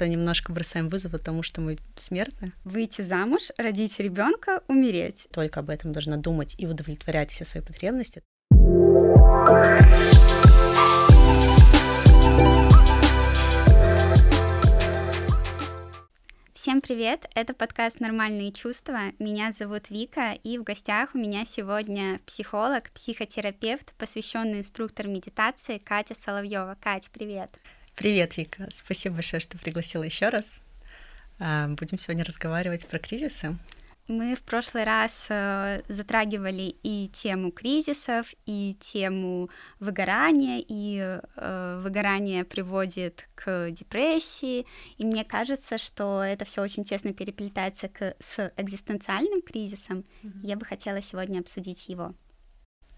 просто немножко бросаем вызов тому, что мы смертны. Выйти замуж, родить ребенка, умереть. Только об этом должна думать и удовлетворять все свои потребности. Всем привет! Это подкаст «Нормальные чувства». Меня зовут Вика, и в гостях у меня сегодня психолог, психотерапевт, посвященный инструктор медитации Катя Соловьева. Катя, привет! Привет, Вика! Спасибо большое, что пригласила еще раз. А, будем сегодня разговаривать про кризисы. Мы в прошлый раз э, затрагивали и тему кризисов, и тему выгорания, и э, выгорание приводит к депрессии, и мне кажется, что это все очень тесно переплетается к, с экзистенциальным кризисом. Mm-hmm. Я бы хотела сегодня обсудить его.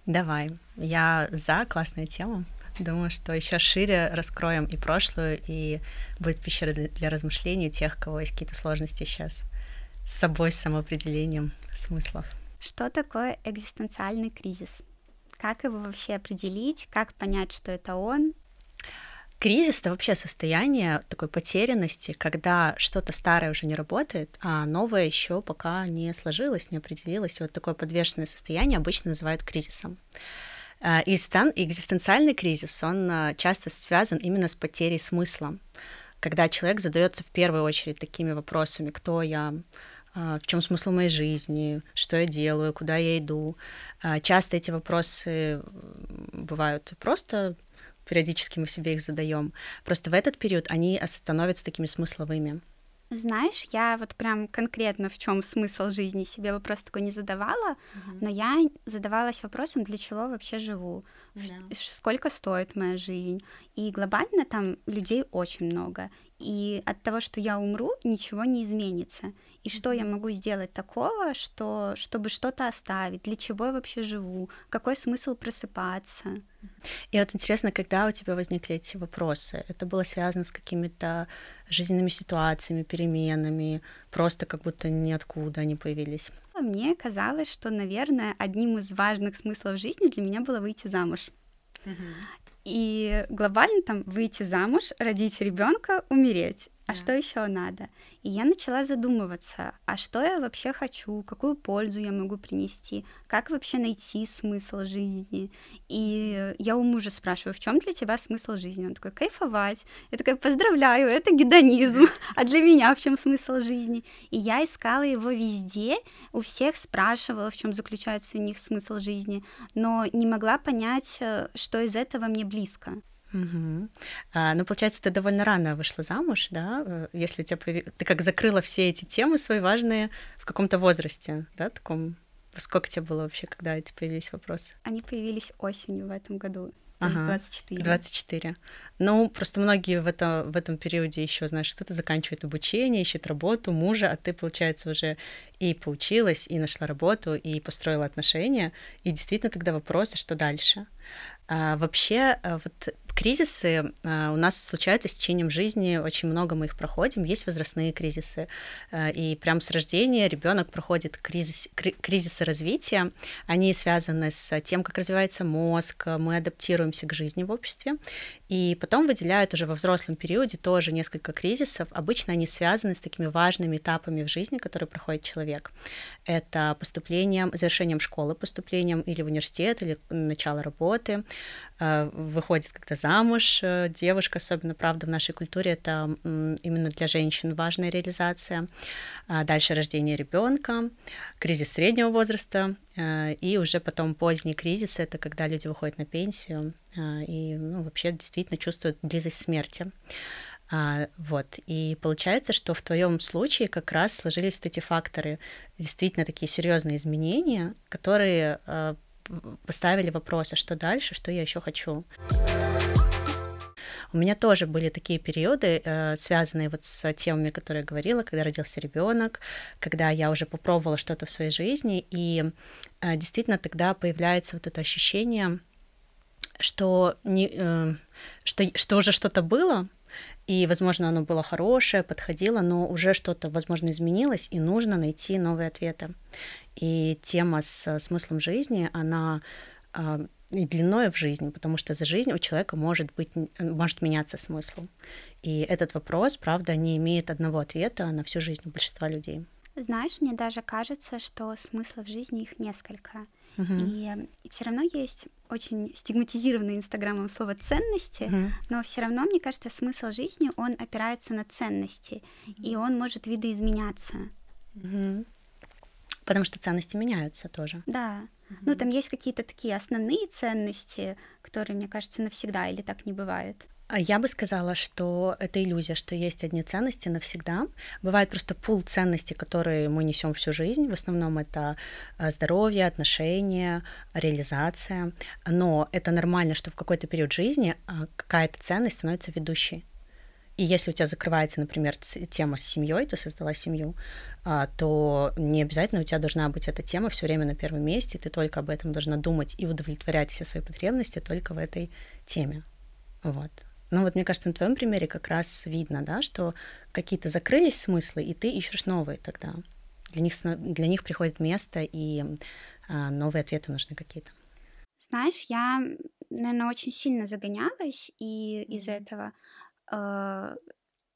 Давай, я за классную тему. Думаю, что еще шире раскроем и прошлую, и будет пещера для размышлений тех, у кого есть какие-то сложности сейчас с собой, с самоопределением смыслов. Что такое экзистенциальный кризис? Как его вообще определить? Как понять, что это он? Кризис — это вообще состояние такой потерянности, когда что-то старое уже не работает, а новое еще пока не сложилось, не определилось. И вот такое подвешенное состояние обычно называют кризисом. И экзистенциальный кризис, он а, часто связан именно с потерей смысла, когда человек задается в первую очередь такими вопросами, кто я, а, в чем смысл моей жизни, что я делаю, куда я иду. Часто эти вопросы бывают просто периодически мы себе их задаем. Просто в этот период они становятся такими смысловыми. Знаешь, я вот прям конкретно в чем смысл жизни себе вопрос такой не задавала, uh-huh. но я задавалась вопросом, для чего вообще живу, yeah. сколько стоит моя жизнь. И глобально там людей очень много. И от того, что я умру, ничего не изменится. И что я могу сделать такого, что, чтобы что-то оставить? Для чего я вообще живу? Какой смысл просыпаться? И вот интересно, когда у тебя возникли эти вопросы? Это было связано с какими-то жизненными ситуациями, переменами, просто как будто ниоткуда они появились? Мне казалось, что, наверное, одним из важных смыслов жизни для меня было выйти замуж. И глобально там выйти замуж, родить ребенка, умереть. А что еще надо? И я начала задумываться, а что я вообще хочу, какую пользу я могу принести, как вообще найти смысл жизни. И я у мужа спрашиваю, в чем для тебя смысл жизни? Он такой, кайфовать. Я такая, поздравляю, это гедонизм. А для меня в чем смысл жизни? И я искала его везде, у всех спрашивала, в чем заключается у них смысл жизни, но не могла понять, э, что из этого мне близко. Угу. А, ну, получается, ты довольно рано вышла замуж, да? Э, если у тебя появ... ты как закрыла все эти темы свои важные в каком-то возрасте, да, таком. Сколько тебе было вообще, когда эти появились вопросы? Они появились осенью в этом году. Ага, 24. 24. Ну, просто многие в, это, в этом периоде еще, знаешь, кто-то заканчивает обучение, ищет работу, мужа, а ты, получается, уже и поучилась, и нашла работу, и построила отношения. И действительно тогда вопросы, что дальше. А, вообще, э, вот кризисы э, у нас случаются с течением жизни, очень много мы их проходим, есть возрастные кризисы, э, и прям с рождения ребенок проходит кризис, кризисы развития, они связаны с тем, как развивается мозг, мы адаптируемся к жизни в обществе, и потом выделяют уже во взрослом периоде тоже несколько кризисов, обычно они связаны с такими важными этапами в жизни, которые проходит человек. Это поступлением, завершением школы, поступлением или в университет, или начало работы, Э, выходит когда замуж э, девушка, особенно, правда, в нашей культуре это именно для женщин важная реализация. А дальше рождение ребенка, кризис среднего возраста, э, и уже потом поздний кризис, это когда люди выходят на пенсию и ну, вообще действительно чувствуют близость смерти. А, вот. И получается, что в твоем случае как раз сложились эти факторы, действительно такие серьезные изменения, которые поставили вопросы, что дальше, что я еще хочу. У меня тоже были такие периоды, э, связанные вот с темами, которые я говорила, когда родился ребенок, когда я уже попробовала что-то в своей жизни, и э, действительно тогда появляется вот это ощущение, что, не, э, что, что уже что-то было, и, возможно, оно было хорошее, подходило, но уже что-то, возможно, изменилось, и нужно найти новые ответы. И тема с смыслом жизни, она а, и длиной в жизни, потому что за жизнь у человека может быть, может меняться смысл. И этот вопрос, правда, не имеет одного ответа на всю жизнь у большинства людей. Знаешь, мне даже кажется, что смыслов жизни их несколько. Uh-huh. И все равно есть очень стигматизированное Инстаграмом слово ценности, uh-huh. но все равно, мне кажется, смысл жизни, он опирается на ценности, uh-huh. и он может видоизменяться. Uh-huh. Потому что ценности меняются тоже. Да. Uh-huh. Ну, там есть какие-то такие основные ценности, которые, мне кажется, навсегда, или так не бывает. А я бы сказала, что это иллюзия, что есть одни ценности навсегда. Бывает просто пул ценностей, которые мы несем всю жизнь. В основном это а, здоровье, отношения, реализация. Но это нормально, что в какой-то период жизни а, какая-то ценность становится ведущей. И если у тебя закрывается, например, тема с семьей, ты создала семью, то не обязательно у тебя должна быть эта тема все время на первом месте, ты только об этом должна думать и удовлетворять все свои потребности только в этой теме. Вот. Ну вот мне кажется, на твоем примере как раз видно, да, что какие-то закрылись смыслы, и ты ищешь новые тогда. Для них, для них приходит место, и а, новые ответы нужны какие-то. Знаешь, я, наверное, очень сильно загонялась, и из-за этого э,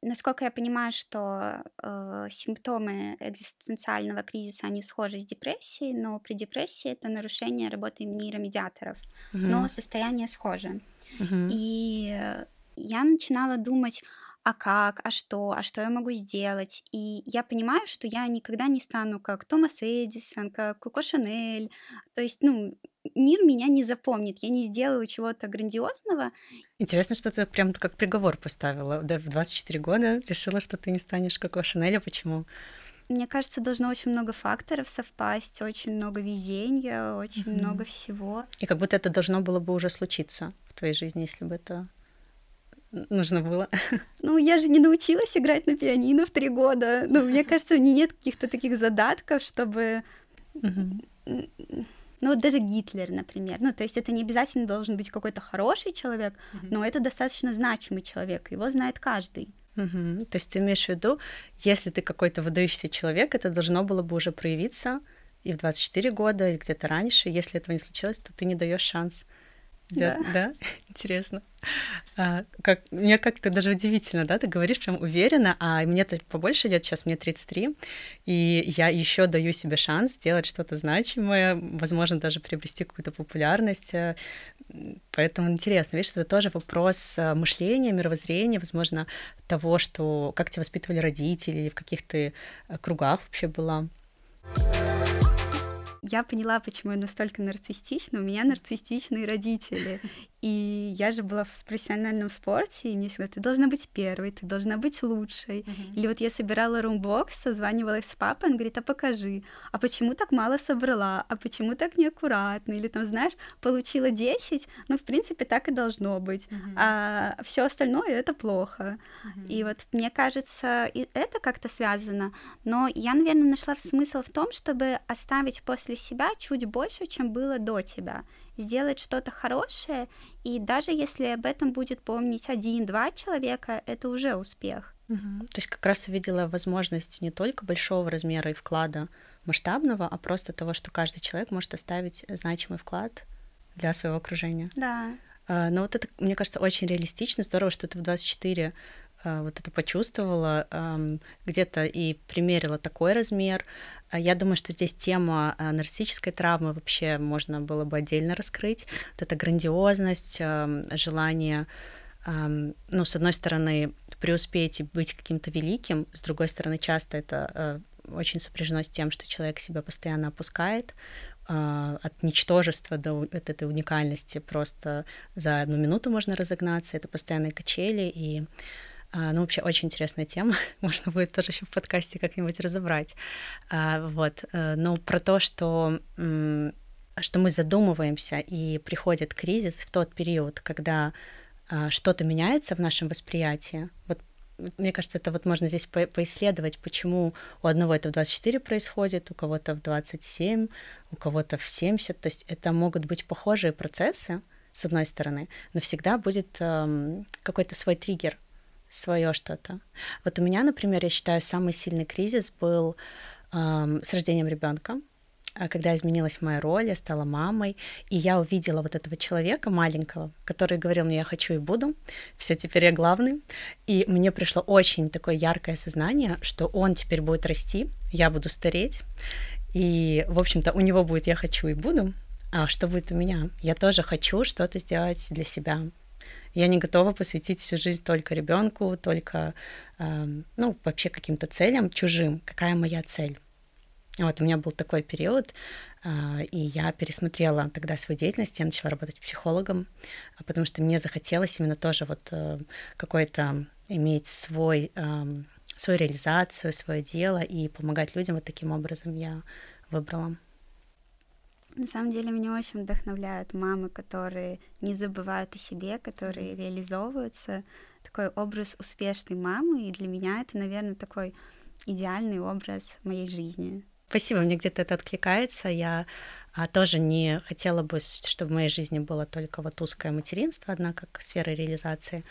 насколько я понимаю, что э, симптомы экзистенциального кризиса, они схожи с депрессией, но при депрессии это нарушение работы нейромедиаторов, угу. но состояние схоже. Угу. И я начинала думать, а как, а что, а что я могу сделать. И я понимаю, что я никогда не стану как Томас Эдисон, как Коко Шанель. То есть, ну, мир меня не запомнит, я не сделаю чего-то грандиозного. Интересно, что ты прям как приговор поставила. Да, в 24 года решила, что ты не станешь Коко Шанель, а почему? Мне кажется, должно очень много факторов совпасть, очень много везения, очень mm-hmm. много всего. И как будто это должно было бы уже случиться в твоей жизни, если бы это нужно было? Ну, я же не научилась играть на пианино в три года. Ну, мне кажется, у нее нет каких-то таких задатков, чтобы... Ну, вот даже Гитлер, например. Ну, то есть это не обязательно должен быть какой-то хороший человек, но это достаточно значимый человек. Его знает каждый. Угу. То есть ты имеешь в виду, если ты какой-то выдающийся человек, это должно было бы уже проявиться и в 24 года, или где-то раньше. Если этого не случилось, то ты не даешь шанс да. да? Интересно. А, как, мне как-то даже удивительно, да, ты говоришь прям уверенно, а мне-то побольше лет, сейчас мне 33, и я еще даю себе шанс сделать что-то значимое, возможно, даже приобрести какую-то популярность. Э, поэтому интересно, видишь, это тоже вопрос э, мышления, мировоззрения, возможно, того, что как тебя воспитывали родители, в каких ты э, кругах вообще была я поняла, почему я настолько нарциссична. У меня нарциссичные родители. И я же была в профессиональном спорте, и мне всегда, ты должна быть первой, ты должна быть лучшей. Uh-huh. Или вот я собирала румбокс, созванивалась с папой, он говорит, а покажи, а почему так мало собрала, а почему так неаккуратно, или там, знаешь, получила 10, ну, в принципе, так и должно быть, uh-huh. а все остальное это плохо. Uh-huh. И вот мне кажется, и это как-то связано, но я, наверное, нашла смысл в том, чтобы оставить после себя чуть больше, чем было до тебя сделать что-то хорошее, и даже если об этом будет помнить один-два человека, это уже успех. Угу. То есть как раз увидела возможность не только большого размера и вклада масштабного, а просто того, что каждый человек может оставить значимый вклад для своего окружения. Да. А, но вот это, мне кажется, очень реалистично. Здорово, что ты в 24 а, вот это почувствовала, где-то и примерила такой размер. А я думаю, что здесь тема а, нарциссической травмы вообще можно было бы отдельно раскрыть. Вот эта грандиозность, желание, ну, с одной стороны, преуспеть и быть каким-то великим, с другой стороны, часто это очень сопряжено с тем, что человек себя постоянно опускает, от ничтожества до от этой уникальности просто за одну минуту можно разогнаться, это постоянные качели, и ну, вообще очень интересная тема. Можно будет тоже еще в подкасте как-нибудь разобрать. А, вот. Э, но про то, что что мы задумываемся, и приходит кризис в тот период, когда а, что-то меняется в нашем восприятии. Вот мне кажется, это вот можно здесь по поисследовать, почему у одного это в 24 происходит, у кого-то в 27, у кого-то в 70. То есть это могут быть похожие процессы, с одной стороны, но всегда будет эм, какой-то свой триггер, свое что-то. Вот у меня, например, я считаю, самый сильный кризис был эм, с рождением ребенка. а, когда изменилась моя роль, я стала мамой, и я увидела вот этого человека маленького, который говорил мне, я хочу и буду, все теперь я главный, и мне пришло очень такое яркое сознание, что он теперь будет расти, я буду стареть, и, в общем-то, у него будет «я хочу и буду», а что будет у меня? Я тоже хочу что-то сделать для себя. Я не готова посвятить всю жизнь только ребенку, только, э, ну, вообще каким-то целям чужим. Какая моя цель? Вот у меня был такой период, э, и я пересмотрела тогда свою деятельность, я начала работать психологом, потому что мне захотелось именно тоже вот э, какой-то иметь свой, э, свою реализацию, свое дело и помогать людям вот таким образом я выбрала. На самом деле меня очень вдохновляют мамы, которые не забывают о себе, которые реализовываются. Такой образ успешной мамы, и для меня это, наверное, такой идеальный образ моей жизни. Спасибо, мне где-то это откликается. Я а, тоже не хотела бы, чтобы в моей жизни было только вот узкое материнство, одна как сфера реализации.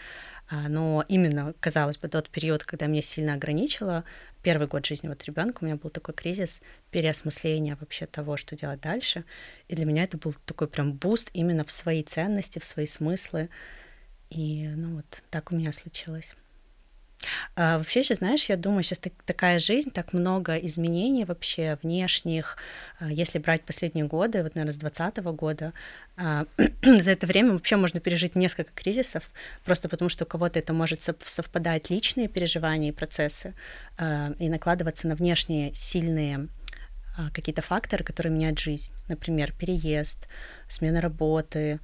А, но именно, казалось бы, тот период, когда меня сильно ограничило, первый год жизни вот ребенка, у меня был такой кризис переосмысления вообще того, что делать дальше. И для меня это был такой прям boost именно в свои ценности, в свои смыслы. И ну вот так у меня случилось. А, вообще сейчас, знаешь, я думаю, сейчас так, такая жизнь, так много изменений вообще внешних. А, если брать последние годы, вот, наверное, с 2020 года, а, за это время вообще можно пережить несколько кризисов, просто потому что у кого-то это может совпадать личные переживания и процессы а, и накладываться на внешние сильные а, какие-то факторы, которые меняют жизнь. Например, переезд, смена работы,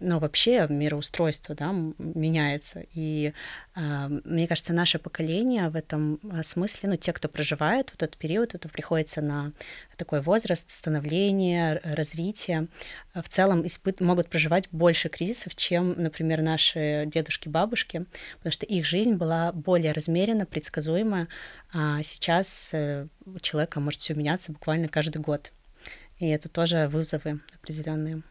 но вообще мироустройство да, меняется. И э, мне кажется, наше поколение в этом а, смысле, ну, те, кто проживает в этот период, это приходится на такой возраст становления, развития, в целом испыт... могут проживать больше кризисов, чем, например, наши дедушки, бабушки, потому что их жизнь была более размерена, предсказуема, а сейчас э, у человека может все меняться буквально каждый год. И это тоже вызовы определенные.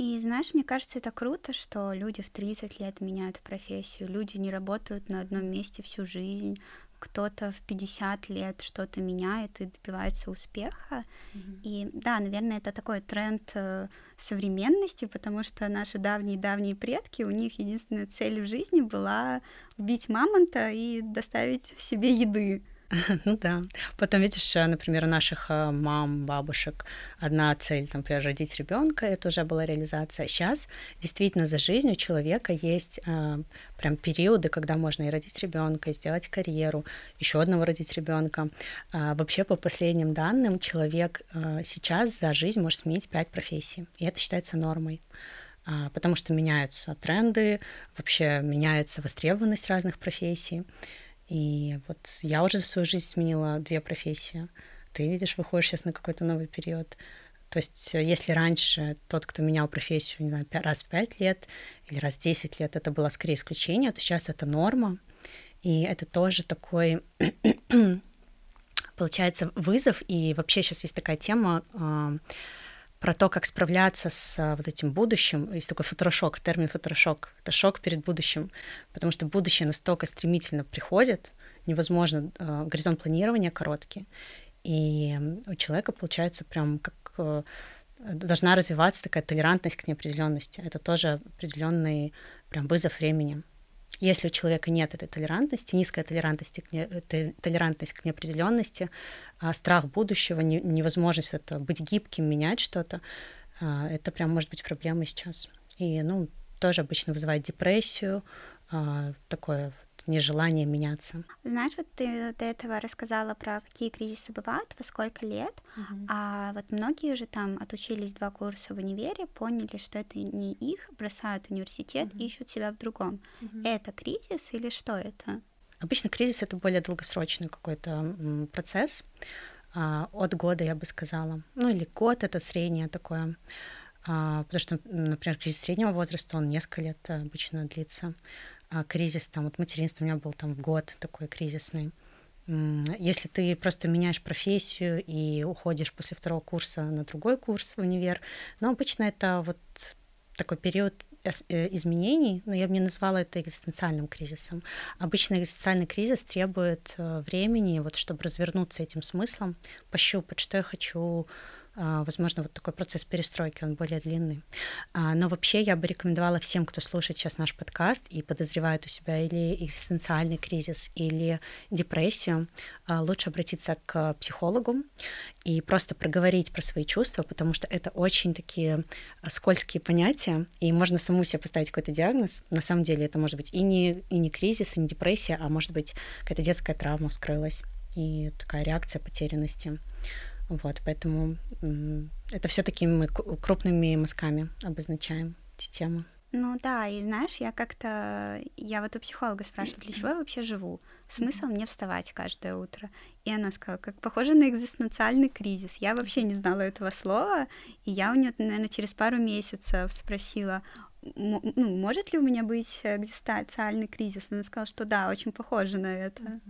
И знаешь, мне кажется, это круто, что люди в 30 лет меняют профессию, люди не работают на одном месте всю жизнь, кто-то в 50 лет что-то меняет и добивается успеха. Mm-hmm. И да, наверное, это такой тренд э, современности, потому что наши давние-давние предки, у них единственная цель в жизни была убить мамонта и доставить себе еды. Ну да. Потом видишь, э, например, у наших э, мам, бабушек одна цель, там, например, родить ребенка, это уже была реализация. Сейчас действительно за жизнью человека есть э, прям периоды, когда можно и родить ребенка, и сделать карьеру, еще одного родить ребенка. А, вообще, по последним данным, человек сейчас за жизнь может сменить пять профессий, и это считается нормой а, потому что меняются тренды, вообще меняется востребованность разных профессий. И вот я уже за свою жизнь сменила две профессии. Ты видишь, выходишь сейчас на какой-то новый период. То есть э, если раньше тот, кто менял профессию, не знаю, раз в пять лет или раз в десять лет, это было скорее исключение, то сейчас это норма. И это тоже такой, получается, вызов. И вообще сейчас есть такая тема э, про то, как справляться с э, вот этим будущим. Есть такой фоторошок, термин фоторошок. Это шок перед будущим, потому что будущее настолько стремительно приходит, невозможно, э, горизонт планирования короткий, и у человека получается прям как э, должна развиваться такая толерантность к неопределенности. Это тоже определенный прям вызов времени. Если у человека нет этой толерантности, низкая толерантность к, не, толерантность к неопределенности, страх будущего, не, невозможность это быть гибким, менять что-то, а, это прям может быть проблемой сейчас. И, ну, тоже обычно вызывает депрессию, а, такое нежелание меняться. Знаешь, вот ты до этого рассказала про какие кризисы бывают, во сколько лет, uh-huh. а вот многие же там отучились два курса в универе, поняли, что это не их, бросают университет, uh-huh. ищут себя в другом. Uh-huh. Это кризис или что это? Обычно кризис это более долгосрочный какой-то процесс, а, от года, я бы сказала. Ну или год это среднее такое. А, потому что, например, кризис среднего возраста, он несколько лет обычно длится а, кризис, там, вот материнство у меня был там год такой кризисный. Если ты просто меняешь профессию и уходишь после второго курса на другой курс в универ, но обычно это вот такой период э, изменений, но я бы не назвала это экзистенциальным кризисом. Обычно экзистенциальный кризис требует э, времени, вот, чтобы развернуться этим смыслом, пощупать, что я хочу, возможно, вот такой процесс перестройки, он более длинный. А, но вообще я бы рекомендовала всем, кто слушает сейчас наш подкаст и подозревает у себя или экзистенциальный кризис, или депрессию, а, лучше обратиться к психологу и просто проговорить про свои чувства, потому что это очень такие скользкие понятия, и можно саму себе поставить какой-то диагноз. На самом деле это может быть и не, и не кризис, и не депрессия, а может быть какая-то детская травма вскрылась и такая реакция потерянности. Вот, поэтому это все-таки мы крупными мазками обозначаем эти темы. Ну да, и знаешь, я как-то, я вот у психолога спрашивала, для чего я вообще живу? Смысл мне вставать каждое утро? И она сказала, как похоже на экзистенциальный кризис. Я вообще не знала этого слова, и я у нее, наверное, через пару месяцев спросила, ну, может ли у меня быть экзистенциальный кризис? Она сказала, что да, очень похоже на это.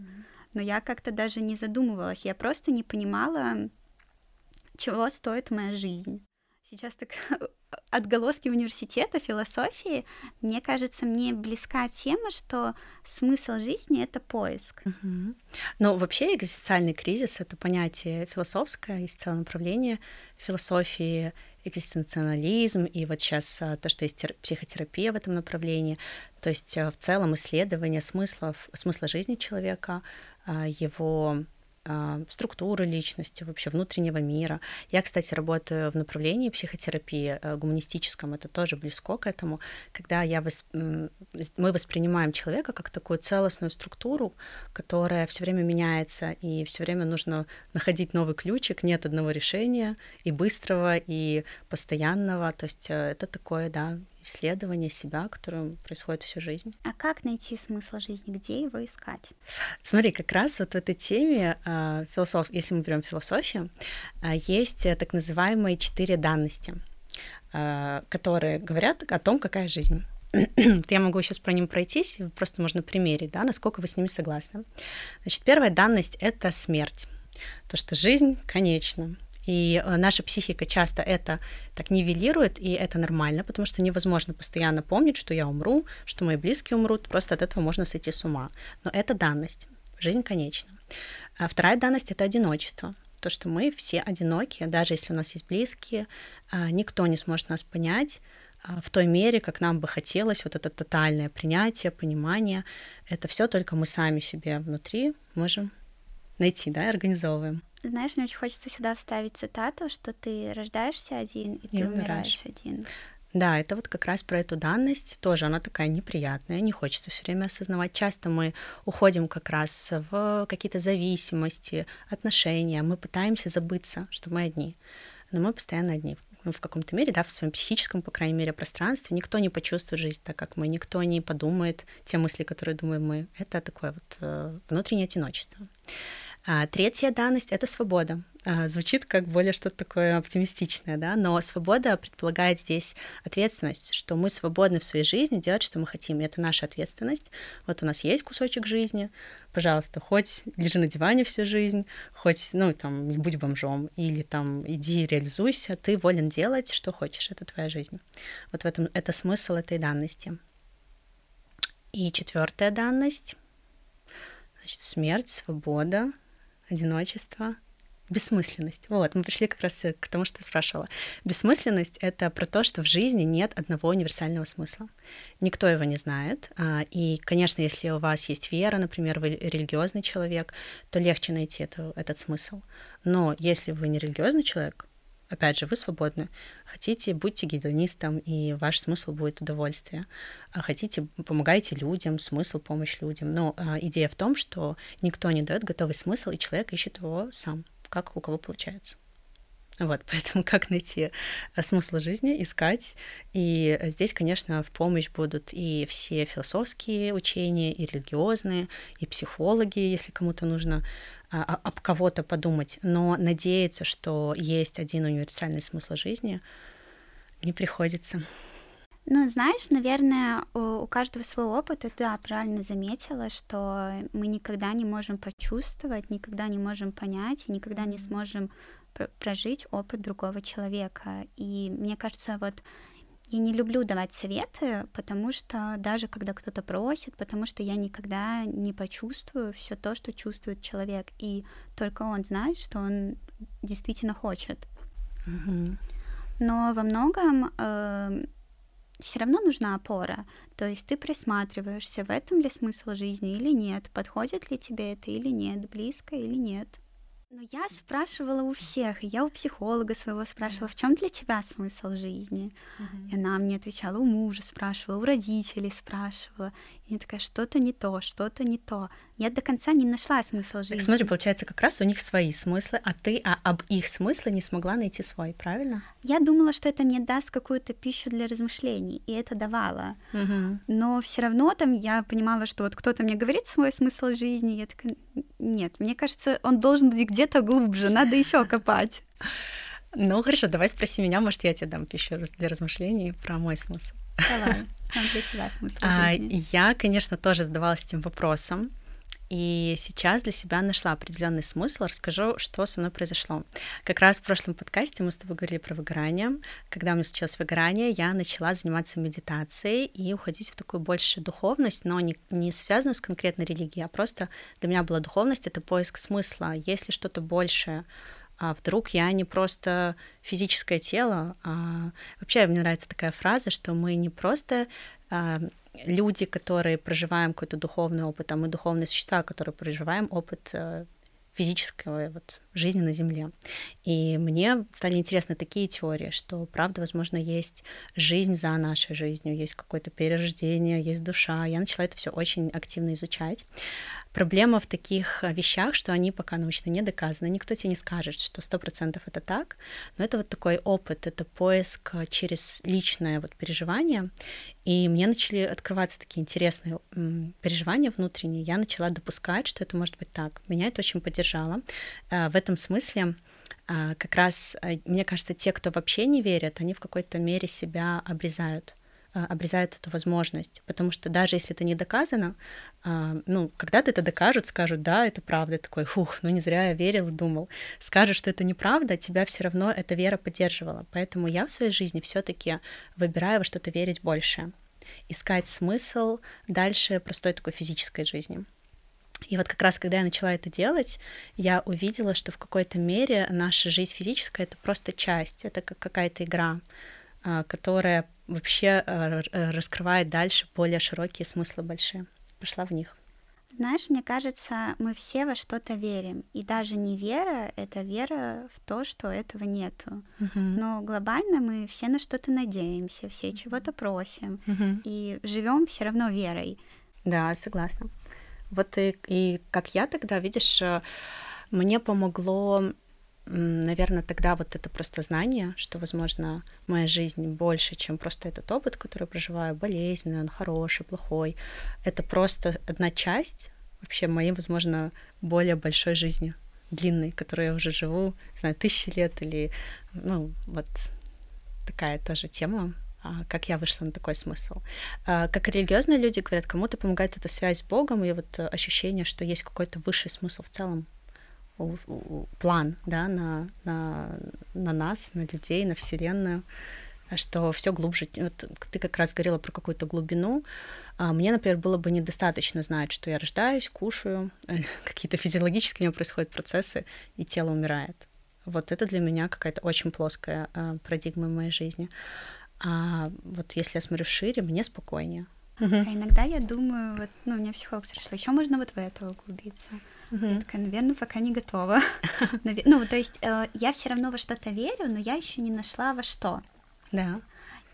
Но я как-то даже не задумывалась, я просто не понимала, чего стоит моя жизнь. Сейчас так отголоски университета, философии, мне кажется, мне близка тема, что смысл жизни — это поиск. Угу. Но вообще экзистенциальный кризис — это понятие философское, есть целое направление философии, экзистенциализм, и вот сейчас а, то, что есть психотерапия в этом направлении, то есть а, в целом исследование смыслов, смысла жизни человека, а, его структуры личности, вообще внутреннего мира. Я, кстати, работаю в направлении психотерапии э, гуманистическом, это тоже близко к этому, когда я восп... мы воспринимаем человека как такую целостную структуру, которая все время меняется, и все время нужно находить новый ключик, нет одного решения, и быстрого, и постоянного, то есть э, это такое, да, исследование себя, которое происходит всю жизнь. А как найти смысл жизни? Где его искать? Смотри, как раз вот в этой теме, э, философ... если мы берем философию, э, есть так называемые четыре данности, э, которые говорят о том, какая жизнь. Я могу сейчас про ним пройтись, просто можно примерить, да, насколько вы с ними согласны. Значит, первая данность — это смерть. То, что жизнь конечна. И э, наша психика часто это так нивелирует, и это нормально, потому что невозможно постоянно помнить, что я умру, что мои близкие умрут, просто от этого можно сойти с ума. Но это данность. Жизнь конечна. А вторая данность — это одиночество. То, что мы все одинокие, даже если у нас есть близкие, а, никто не сможет нас понять, а, в той мере, как нам бы хотелось, вот это тотальное принятие, понимание, это все только мы сами себе внутри можем найти, да, и организовываем. Знаешь, мне очень хочется сюда вставить цитату, что ты рождаешься один, и, и ты умираешь. умираешь один. Да, это вот как раз про эту данность. Тоже она такая неприятная, не хочется все время осознавать. Часто мы уходим как раз в какие-то зависимости, отношения. Мы пытаемся забыться, что мы одни. Но мы постоянно одни ну, в каком-то мере, да, в своем психическом, по крайней мере, пространстве. Никто не почувствует жизнь так, как мы, никто не подумает те мысли, которые думаем мы. Это такое вот э, внутреннее одиночество. А, третья данность — это свобода. А, звучит как более что-то такое оптимистичное, да, но свобода предполагает здесь ответственность, что мы свободны в своей жизни делать, что мы хотим, и это наша ответственность. Вот у нас есть кусочек жизни, пожалуйста, хоть лежи на диване всю жизнь, хоть, ну, там, будь бомжом, или там иди реализуйся, ты волен делать, что хочешь, это твоя жизнь. Вот в этом это смысл этой данности. И четвертая данность, значит, смерть, свобода, одиночество, бессмысленность. Вот, мы пришли как раз к тому, что ты спрашивала. Бессмысленность — это про то, что в жизни нет одного универсального смысла. Никто его не знает. А, и, конечно, если у вас есть вера, например, вы религиозный человек, то легче найти это, этот смысл. Но если вы не религиозный человек, опять же, вы свободны. Хотите, будьте гедонистом, и ваш смысл будет удовольствие. А хотите, помогайте людям, смысл помощь людям. Но а, идея в том, что никто не дает готовый смысл, и человек ищет его сам, как у кого получается. Вот, поэтому как найти э, смысл жизни, искать. И здесь, конечно, в помощь будут и все философские учения, и религиозные, и психологи, если кому-то нужно а, об кого-то подумать, но надеяться, что есть один универсальный смысл жизни, не приходится. Ну, знаешь, наверное, у каждого свой опыт, и да, правильно заметила, что мы никогда не можем почувствовать, никогда не можем понять, и никогда не сможем прожить опыт другого человека. И мне кажется, вот Я не люблю давать советы, потому что даже когда кто-то просит, потому что я никогда не почувствую все то, что чувствует человек, и только он знает, что он действительно хочет. Мгм. Но во многом все равно нужна опора. То есть ты присматриваешься, в этом ли смысл жизни или нет, подходит ли тебе это или нет, близко или нет. Но я спрашивала у всех, и я у психолога своего спрашивала, в чем для тебя смысл жизни? И она мне отвечала, у мужа спрашивала, у родителей спрашивала. И я такая, что-то не то, что-то не то. Я до конца не нашла смысл жизни. Так смотри, получается, как раз у них свои смыслы, а ты а об их смысле не смогла найти свой, правильно? Я думала, что это мне даст какую-то пищу для размышлений, и это давало. Мгм. Но все равно там я понимала, что вот кто-то мне говорит свой смысл жизни, я такая, нет, мне кажется, он должен быть где-то глубже, надо еще копать. Ну хорошо, давай спроси меня, может, я тебе дам пищу для размышлений про мой смысл. Давай, в чем для тебя смысл А, жизни? я, конечно, тоже задавалась этим вопросом. И сейчас для себя нашла определенный смысл. Расскажу, что со мной произошло. Как раз в прошлом подкасте мы с тобой говорили про выгорание. Когда у меня случилось выгорание, я начала заниматься медитацией и уходить в такую больше духовность, но не, не связанную с конкретной религией, а просто для меня была духовность — это поиск смысла. Если что-то большее, а вдруг я не просто физическое тело, а вообще мне нравится такая фраза, что мы не просто а, люди, которые проживаем какой-то духовный опыт, а мы духовные существа, которые проживаем опыт э, физического вот, жизни на Земле. И мне стали интересны такие теории, что, правда, возможно, есть жизнь за нашей жизнью, есть какое-то перерождение, есть душа. Я начала это все очень активно изучать. Проблема в таких э, вещах, что они пока научно не доказаны. Никто тебе не скажет, что сто процентов это так. Но это вот такой опыт, это поиск э, через личное вот переживание. И мне начали открываться такие интересные переживания внутренние. Я начала допускать, что это может быть так. Меня это очень поддержало. Э, В этом смысле как раз, мне кажется, те, кто вообще не верят, они в какой-то мере себя обрезают обрезают эту возможность, потому что даже если это не доказано, а, ну, когда-то это докажут, скажут, да, это правда, такой, фух, ну не зря я верил и думал. Скажут, что это неправда, тебя все равно эта вера поддерживала. Поэтому я в своей жизни все-таки выбираю во что-то верить больше, искать смысл дальше простой такой физической жизни. И вот как раз, когда я начала это делать, я увидела, что в какой-то мере наша жизнь физическая — это просто часть, это как какая-то игра, а, которая вообще р- э, раскрывает дальше более широкие смыслы большие. Пошла в них. Знаешь, мне кажется, мы все во что-то верим. И даже не вера — это вера в то, что этого нету. Мгм. Но глобально мы все на что-то надеемся, все чего-то просим. Мгм. И живем все равно верой. Да, согласна. Вот и, и как я тогда, видишь, э, мне помогло, наверное, тогда вот это просто знание, что, возможно, моя жизнь больше, чем просто этот опыт, который я проживаю, болезненный, он хороший, плохой. Это просто одна часть вообще моей, возможно, более большой жизни, длинной, которой я уже живу, не знаю, тысячи лет или, ну, вот такая тоже тема, а, как я вышла на такой смысл. А, Как религиозные люди говорят, кому-то помогает эта связь с Богом и вот э, ощущение, что есть какой-то высший смысл в целом, план, да, на, на, на нас, на людей, на Вселенную, а что все глубже. Вот ты как раз говорила про какую-то глубину. А Мне, например, было бы недостаточно знать, что я рождаюсь, кушаю, какие-то физиологические у меня происходят процессы, и тело умирает. Вот это для меня какая-то очень плоская э, парадигма в моей жизни. А вот если я смотрю шире, мне спокойнее. А иногда я думаю, вот, ну, мне психолог спрашивала, еще можно вот в это углубиться. Я такая, наверное, пока не готова. Ну, то есть э, я все равно во что-то верю, но я еще не нашла во что. Да.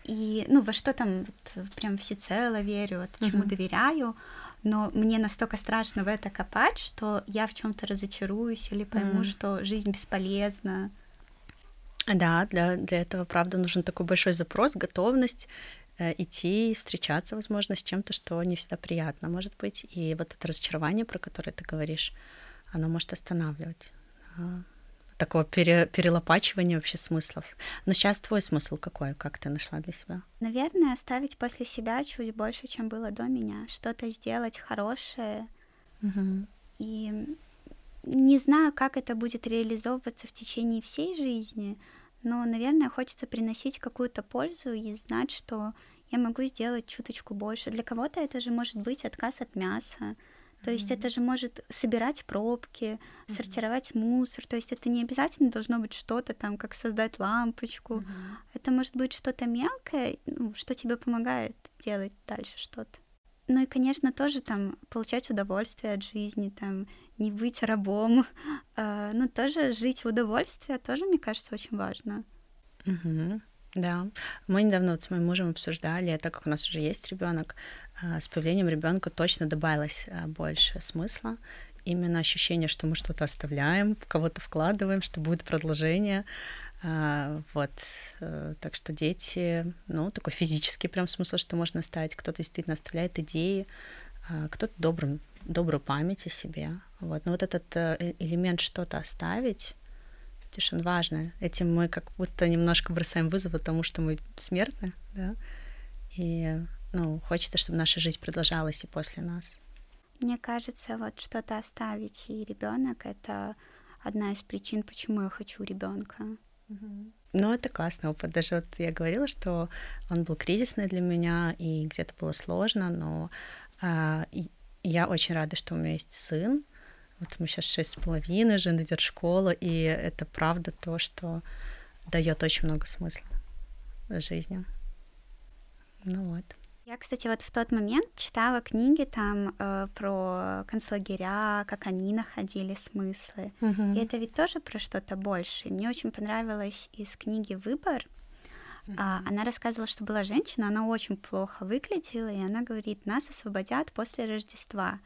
И, ну, во что там вот, прям всецело верю, вот, чему Мгм. доверяю, но мне настолько страшно в это копать, что я в чем-то разочаруюсь или пойму, Мгм. что жизнь бесполезна. Да, для, для этого, правда, нужен такой большой запрос, готовность э, идти, встречаться, возможно, с чем-то, что не всегда приятно, может быть. И вот это разочарование, про которое ты говоришь, оно может останавливать. Такого пере- перелопачивания вообще смыслов. Но сейчас твой смысл какой? Как ты нашла для себя? Наверное, оставить после себя чуть больше, чем было до меня, что-то сделать хорошее. И не знаю, как это будет реализовываться в течение всей жизни, но, наверное, хочется приносить какую-то пользу и знать, что я могу сделать чуточку больше. Для кого-то это же может быть отказ от мяса, то есть это же может собирать пробки, mm-hmm. сортировать мусор. То есть это не обязательно должно быть что-то там, как создать лампочку. Mm-hmm. Это может быть что-то мелкое, ну, что тебе помогает делать дальше что-то. Ну и, конечно, тоже там получать удовольствие от жизни, там не быть рабом, э, ну тоже жить в удовольствии, тоже, мне кажется, очень важно. Угу. Да, мы недавно вот с моим мужем обсуждали, так как у нас уже есть ребенок, а, с появлением ребенка точно добавилось а, больше смысла. Именно ощущение, что мы что-то оставляем, в кого-то вкладываем, что будет продолжение. А, вот, э, так что дети, ну, такой физический прям смысл, что можно оставить. Кто-то действительно оставляет идеи, кто-то добрым, добрую память о себе. Вот, но вот этот э, элемент что-то оставить, он важный. Этим мы как будто немножко бросаем вызов тому, что мы смертны, да, и ну, хочется, чтобы наша жизнь продолжалась и после нас. Мне кажется, вот что-то оставить и ребенок это одна из причин, почему я хочу ребенка. Ну, это классный опыт. Даже вот я говорила, что он был кризисный для меня, и где-то было сложно, но а, я очень рада, что у меня есть сын. Вот ему сейчас шесть с половиной, жена идет в школу, и это правда то, что дает очень много смысла жизни. Ну вот. Я, кстати, вот в тот момент читала книги там э, про концлагеря, как они находили смыслы. Uh-huh. И это ведь тоже про что-то большее. Мне очень понравилось из книги Выбор. А, она рассказывала, что была женщина, она очень плохо выглядела, и она говорит, нас освободят после Рождества.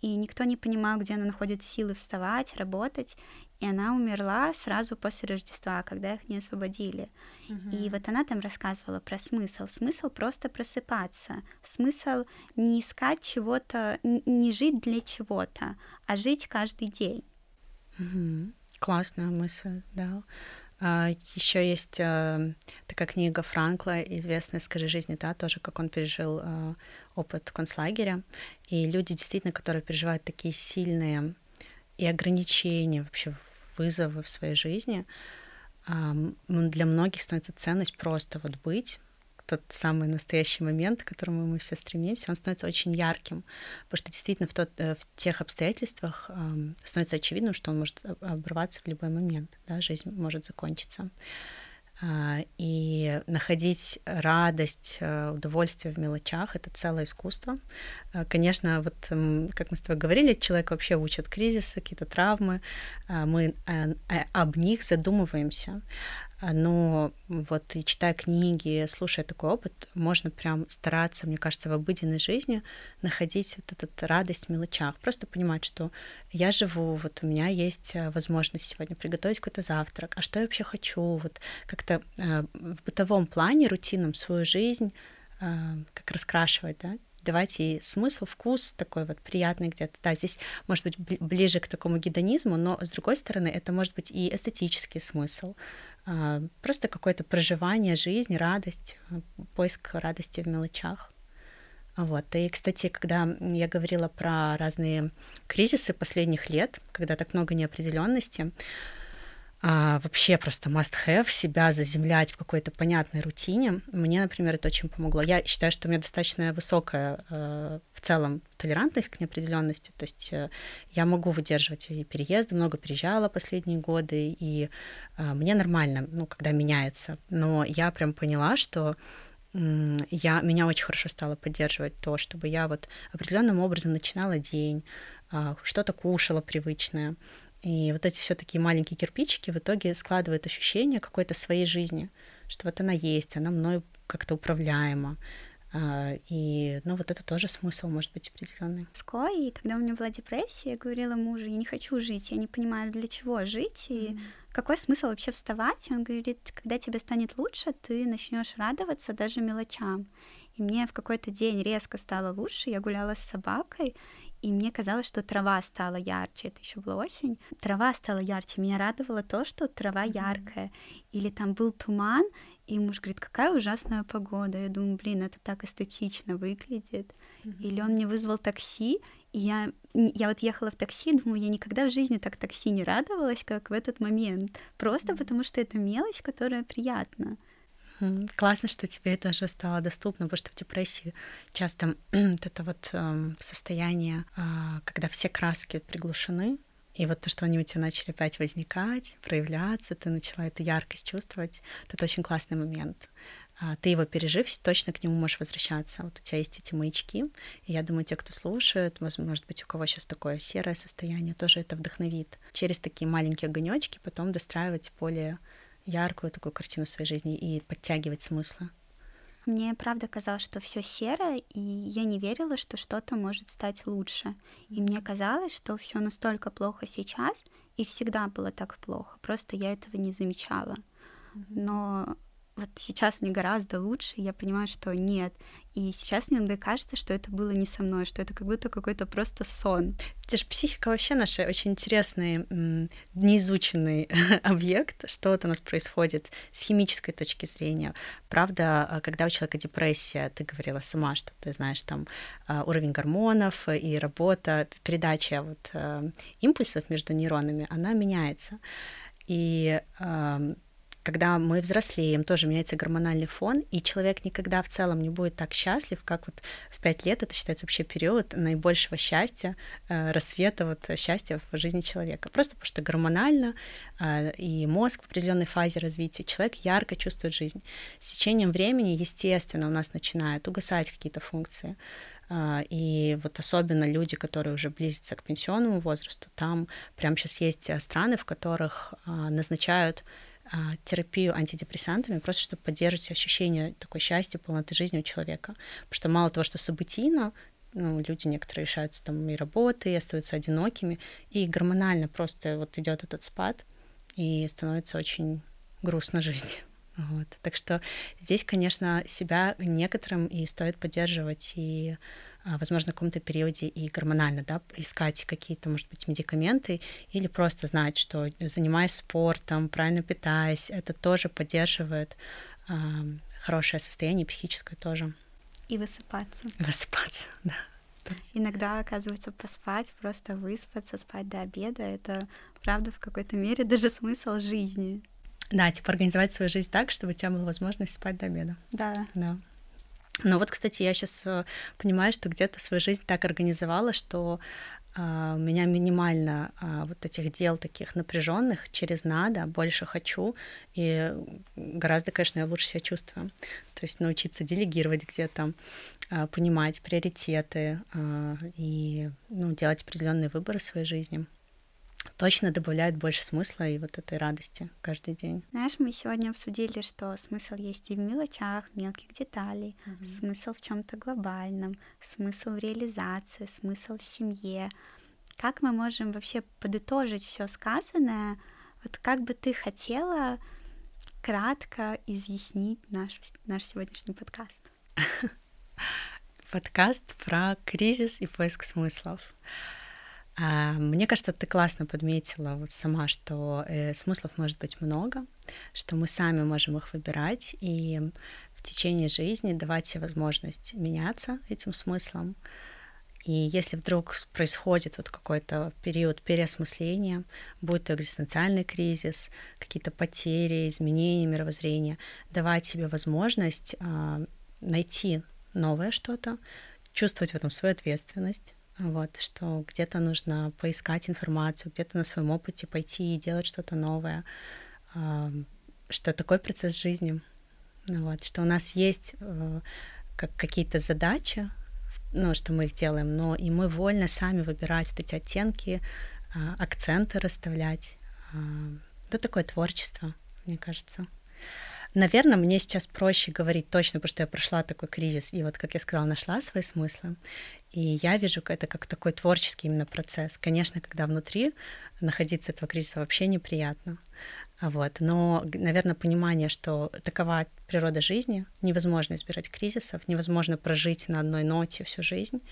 И никто не понимал, где она находит силы вставать, работать. И она умерла сразу после Рождества, когда их не освободили. Угу. И вот она там рассказывала про смысл. Смысл просто просыпаться. Смысл не искать чего-то, не жить для чего-то, а жить каждый день. Угу. Классная мысль, да. А, еще есть а, такая книга Франкла, известная «Скажи жизни», да, тоже как он пережил а, опыт концлагеря. И люди, действительно, которые переживают такие сильные и ограничения, вообще вызовы в своей жизни, для многих становится ценность просто вот быть, тот самый настоящий момент, к которому мы все стремимся, он становится очень ярким, потому что действительно в, тот, э, в тех обстоятельствах становится очевидным, что он может обрываться в любой момент, да, жизнь может закончиться. А, и находить радость, э, удовольствие в мелочах — это целое искусство. А, конечно, вот как мы с тобой говорили, человек вообще учат кризисы, какие-то травмы, а, мы э, об них задумываемся. А, но вот и читая книги, слушая такой опыт, можно прям стараться, мне кажется, в обыденной жизни находить вот эту радость в мелочах. Просто понимать, что я живу, вот у меня есть э, возможность сегодня приготовить какой-то завтрак, а что я вообще хочу, вот как-то э, в бытовом плане, рутинном свою жизнь э, как раскрашивать, да, давать ей смысл, вкус такой вот приятный где-то. Да, здесь может быть ближе к такому гедонизму, но с другой стороны это может быть и эстетический смысл, просто какое-то проживание жизни, радость, а, поиск радости в мелочах. Вот. И, кстати, когда я говорила про разные кризисы последних лет, когда так много неопределенности, а, вообще просто must-have себя заземлять в какой-то понятной рутине. Мне, например, это очень помогло. Я считаю, что у меня достаточно высокая э, в целом толерантность к неопределенности. То есть э, я могу выдерживать и переезды, много переезжала последние годы, и э, мне нормально, ну, когда меняется. Но я прям поняла, что я, меня очень хорошо стало поддерживать то, чтобы я вот определенным образом начинала день, а, что-то кушала привычное, и вот эти все такие маленькие кирпичики в итоге складывают ощущение какой-то своей жизни, что вот она есть, она мной как-то управляема. А, и, ну, вот это тоже смысл может быть определенный. Ской, и когда у меня была депрессия, я говорила мужу, я не хочу жить, я не понимаю, для чего жить, и mm. какой смысл вообще вставать. Он говорит, когда тебе станет лучше, ты начнешь радоваться даже мелочам. И мне в какой-то день резко стало лучше, я гуляла с собакой, и мне казалось, что трава стала ярче. Это еще была осень. Трава стала ярче. Меня радовало то, что трава яркая. Или там был туман, и муж говорит, какая ужасная погода. Я думаю, блин, это так эстетично выглядит. Mm-hmm. Или он мне вызвал такси, И я, я вот ехала в такси, думаю, я никогда в жизни так такси не радовалась, как в этот момент. Просто mm-hmm. потому что это мелочь, которая приятна. Классно, что тебе это уже стало доступно, потому что в депрессии часто вот это вот э, состояние, э, когда все краски приглушены, и вот то, что они у тебя начали опять возникать, проявляться, ты начала эту яркость чувствовать, это очень классный момент. А, ты его пережив, точно к нему можешь возвращаться. Вот у тебя есть эти маячки, и я думаю, те, кто слушает, может быть, у кого сейчас такое серое состояние, тоже это вдохновит. Через такие маленькие огонечки потом достраивать более яркую такую картину своей жизни и подтягивать смыслы. Мне правда казалось, что все серое, и я не верила, что что-то может стать лучше. И мне казалось, что все настолько плохо сейчас, и всегда было так плохо. Просто я этого не замечала. Но вот сейчас мне гораздо лучше, я понимаю, что нет. И сейчас мне иногда кажется, что это было не со мной, что это как будто какой-то просто сон. Это же психика вообще наша очень интересный, неизученный объект, что вот у нас происходит с химической точки зрения. Правда, а, когда у человека депрессия, ты говорила сама, что ты знаешь там а, уровень гормонов и работа, передача вот а, импульсов между нейронами, она меняется. И когда мы взрослеем, тоже меняется гормональный фон, и человек никогда в целом не будет так счастлив, как вот в пять лет, это считается вообще период наибольшего счастья, э, рассвета вот счастья в жизни человека. Просто потому что гормонально э, и мозг в определенной фазе развития человек ярко чувствует жизнь. С течением времени, естественно, у нас начинают угасать какие-то функции, э, и вот особенно люди, которые уже близятся к пенсионному возрасту, там прямо сейчас есть страны, в которых назначают терапию антидепрессантами, просто чтобы поддерживать ощущение такой счастья, полноты жизни у человека. Потому что мало того, что событийно, ну, люди некоторые решаются там и работы, и остаются одинокими, и гормонально просто вот идет этот спад, и становится очень грустно жить. Вот. Так что здесь, конечно, себя некоторым и стоит поддерживать, и а, возможно, в каком-то периоде и гормонально, да, искать какие-то, может быть, медикаменты или просто знать, что занимаясь спортом, правильно питаясь, это тоже поддерживает э, хорошее состояние психическое тоже. И высыпаться. Высыпаться, да. Иногда, оказывается, поспать, просто выспаться, спать до обеда — это, правда, в какой-то мере даже смысл жизни. Да, типа организовать свою жизнь так, чтобы у тебя была возможность спать до обеда. Да. Да. Но вот, кстати, я сейчас э, понимаю, что где-то свою жизнь так организовала, что Uh, у меня минимально uh, вот этих дел таких напряженных через надо, больше хочу, и гораздо, конечно, я лучше себя чувствую. То есть научиться делегировать где-то, uh, понимать приоритеты и ну, делать определенные выборы в своей жизни точно добавляет больше смысла и вот этой радости каждый день. Знаешь, мы сегодня обсудили, что смысл есть и в мелочах, мелких деталей, mm-hmm. смысл в чем-то глобальном, смысл в реализации, смысл в семье. Как мы можем вообще подытожить все сказанное? Вот как бы ты хотела кратко изъяснить наш, наш сегодняшний подкаст? Подкаст про кризис и поиск смыслов. А, мне кажется, ты классно подметила вот сама, что э, смыслов может быть много, что мы сами можем их выбирать и в течение жизни давать себе возможность меняться этим смыслом. И если вдруг происходит вот какой-то период переосмысления, будь то экзистенциальный кризис, какие-то потери, изменения мировоззрения, давать себе возможность э, найти новое что-то, чувствовать в этом свою ответственность, вот, что где-то нужно поискать информацию, где-то на своем опыте пойти и делать что-то новое, что такой процесс жизни, вот, что у нас есть э, как какие-то задачи, ну, что мы их делаем, но и мы вольно сами выбирать эти оттенки, а, акценты расставлять. Это такое творчество, мне кажется. Наверное, мне сейчас проще говорить точно, потому что я прошла такой кризис, и вот, как я сказала, нашла свои смыслы. И я вижу это как такой творческий именно процесс. Конечно, когда внутри находиться этого кризиса вообще неприятно. Вот. Но, наверное, понимание, что такова природа жизни, невозможно избирать кризисов, невозможно прожить на одной ноте всю жизнь.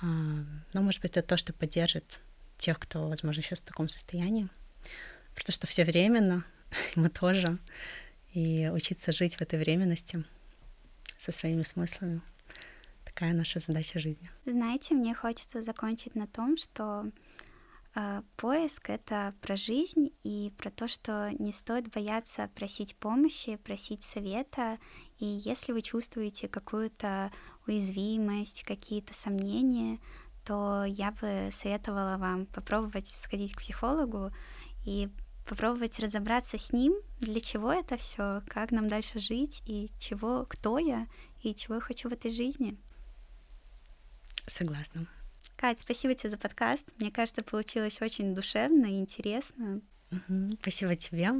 А, но, может быть, это то, что поддержит тех, кто, возможно, сейчас в таком состоянии. Потому что все временно, мы тоже и учиться жить в этой временности со своими смыслами. Такая наша задача жизни. Знаете, мне хочется закончить на том, что э, поиск это про жизнь и про то, что не стоит бояться просить помощи, просить совета. И если вы чувствуете какую-то уязвимость, какие-то сомнения, то я бы советовала вам попробовать сходить к психологу и попробовать разобраться с ним, для чего это все, как нам дальше жить и чего, кто я и чего я хочу в этой жизни. Согласна. Кать, спасибо тебе за подкаст. Мне кажется, получилось очень душевно и интересно. Угу. Спасибо тебе.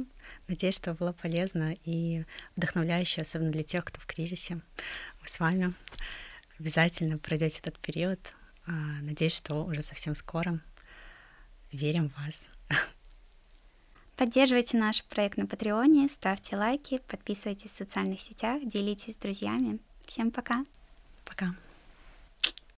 Надеюсь, что было полезно и вдохновляюще, особенно для тех, кто в кризисе. Мы с вами обязательно пройдете этот период. А, надеюсь, что уже совсем скоро. Верим в вас. Поддерживайте наш проект на Патреоне, ставьте лайки, подписывайтесь в социальных сетях, делитесь с друзьями. Всем пока. Пока.